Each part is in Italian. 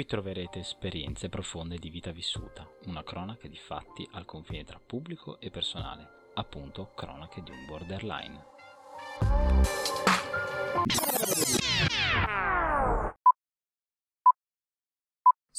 Qui troverete esperienze profonde di vita vissuta, una cronaca di fatti al confine tra pubblico e personale, appunto cronache di un borderline.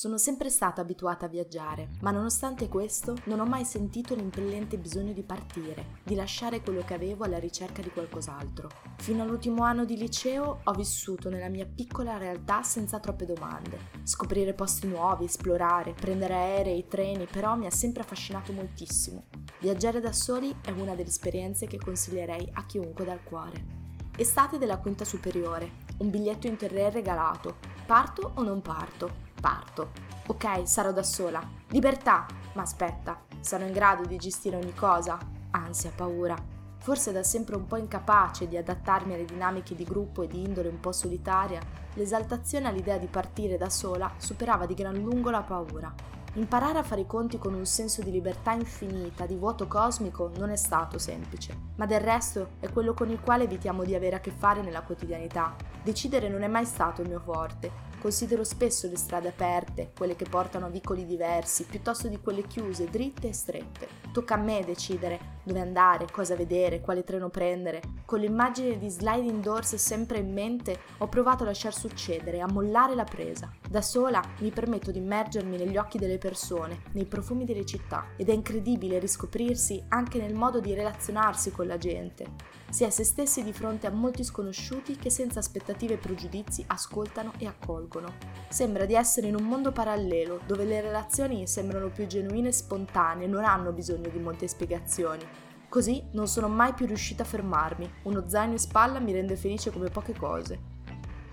Sono sempre stata abituata a viaggiare, ma nonostante questo non ho mai sentito l'impellente bisogno di partire, di lasciare quello che avevo alla ricerca di qualcos'altro. Fino all'ultimo anno di liceo ho vissuto nella mia piccola realtà senza troppe domande. Scoprire posti nuovi, esplorare, prendere aerei, treni, però mi ha sempre affascinato moltissimo. Viaggiare da soli è una delle esperienze che consiglierei a chiunque dal cuore. Estate della quinta superiore, un biglietto interrail regalato. Parto o non parto? Parto. Ok, sarò da sola. Libertà! Ma aspetta, sarò in grado di gestire ogni cosa? Ansia, paura. Forse da sempre un po' incapace di adattarmi alle dinamiche di gruppo e di indole un po' solitaria, l'esaltazione all'idea di partire da sola superava di gran lungo la paura. Imparare a fare i conti con un senso di libertà infinita, di vuoto cosmico, non è stato semplice, ma del resto è quello con il quale evitiamo di avere a che fare nella quotidianità. Decidere non è mai stato il mio forte, Considero spesso le strade aperte, quelle che portano a vicoli diversi, piuttosto di quelle chiuse, dritte e strette. Tocca a me decidere dove andare, cosa vedere, quale treno prendere. Con l'immagine di sliding doors sempre in mente, ho provato a lasciar succedere, a mollare la presa. Da sola mi permetto di immergermi negli occhi delle persone, nei profumi delle città, ed è incredibile riscoprirsi anche nel modo di relazionarsi con la gente. Si è se stessi di fronte a molti sconosciuti che senza aspettative e pregiudizi ascoltano e accolgono. Sembra di essere in un mondo parallelo, dove le relazioni sembrano più genuine e spontanee, non hanno bisogno di molte spiegazioni. Così non sono mai più riuscita a fermarmi, uno zaino in spalla mi rende felice come poche cose.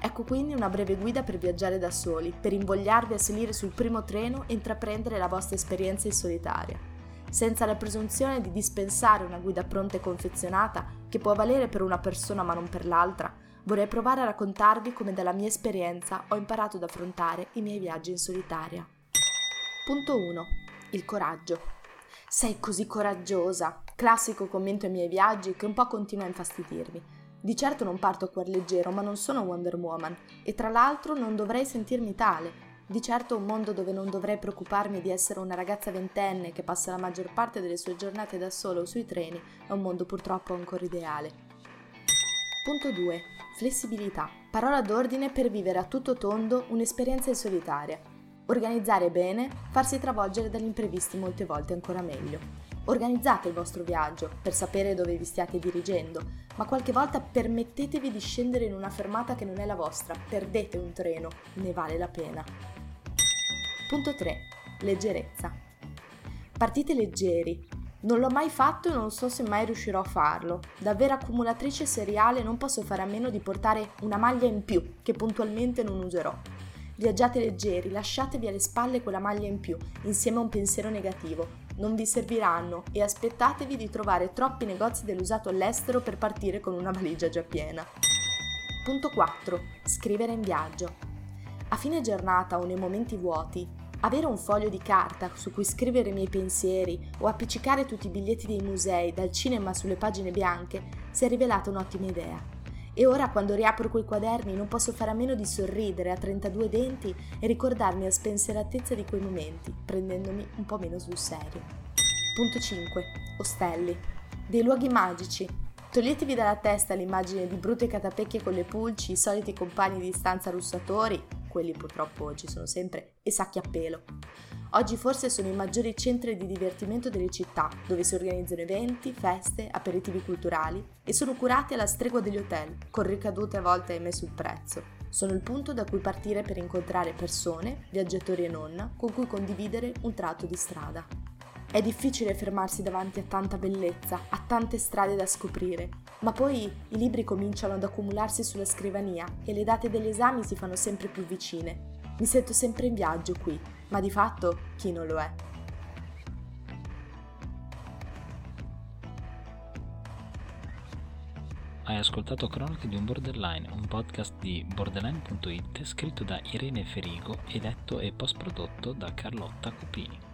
Ecco quindi una breve guida per viaggiare da soli, per invogliarvi a salire sul primo treno e intraprendere la vostra esperienza in solitaria senza la presunzione di dispensare una guida pronta e confezionata che può valere per una persona ma non per l'altra, vorrei provare a raccontarvi come dalla mia esperienza ho imparato ad affrontare i miei viaggi in solitaria. Punto 1. Il coraggio. Sei così coraggiosa. Classico commento ai miei viaggi che un po' continua a infastidirmi. Di certo non parto a cuor leggero, ma non sono Wonder Woman e tra l'altro non dovrei sentirmi tale. Di certo un mondo dove non dovrei preoccuparmi di essere una ragazza ventenne che passa la maggior parte delle sue giornate da sola o sui treni è un mondo purtroppo ancora ideale. Punto 2. Flessibilità. Parola d'ordine per vivere a tutto tondo un'esperienza in solitaria. Organizzare bene, farsi travolgere dagli imprevisti molte volte ancora meglio. Organizzate il vostro viaggio per sapere dove vi stiate dirigendo, ma qualche volta permettetevi di scendere in una fermata che non è la vostra, perdete un treno, ne vale la pena. Punto 3. Leggerezza. Partite leggeri. Non l'ho mai fatto e non so se mai riuscirò a farlo. Da vera accumulatrice seriale non posso fare a meno di portare una maglia in più che puntualmente non userò. Viaggiate leggeri, lasciatevi alle spalle quella maglia in più, insieme a un pensiero negativo. Non vi serviranno e aspettatevi di trovare troppi negozi dell'usato all'estero per partire con una valigia già piena. Punto 4. Scrivere in viaggio. A fine giornata o nei momenti vuoti, avere un foglio di carta su cui scrivere i miei pensieri o appiccicare tutti i biglietti dei musei dal cinema sulle pagine bianche si è rivelata un'ottima idea. E ora quando riapro quei quaderni non posso fare a meno di sorridere a 32 denti e ricordarmi a spensieratezza di quei momenti, prendendomi un po' meno sul serio. Punto 5. Ostelli. Dei luoghi magici. Toglietevi dalla testa l'immagine di brutte catapecchie con le pulci, i soliti compagni di stanza russatori, quelli purtroppo ci sono sempre, e sacchi a pelo. Oggi forse sono i maggiori centri di divertimento delle città, dove si organizzano eventi, feste, aperitivi culturali e sono curati alla stregua degli hotel, con ricadute a volte ahimè sul prezzo. Sono il punto da cui partire per incontrare persone, viaggiatori e non, con cui condividere un tratto di strada. È difficile fermarsi davanti a tanta bellezza, a tante strade da scoprire, ma poi i libri cominciano ad accumularsi sulla scrivania e le date degli esami si fanno sempre più vicine. Mi sento sempre in viaggio qui, ma di fatto chi non lo è? Hai ascoltato Cronache di un Borderline, un podcast di borderline.it scritto da Irene Ferigo e letto e post prodotto da Carlotta Cupini.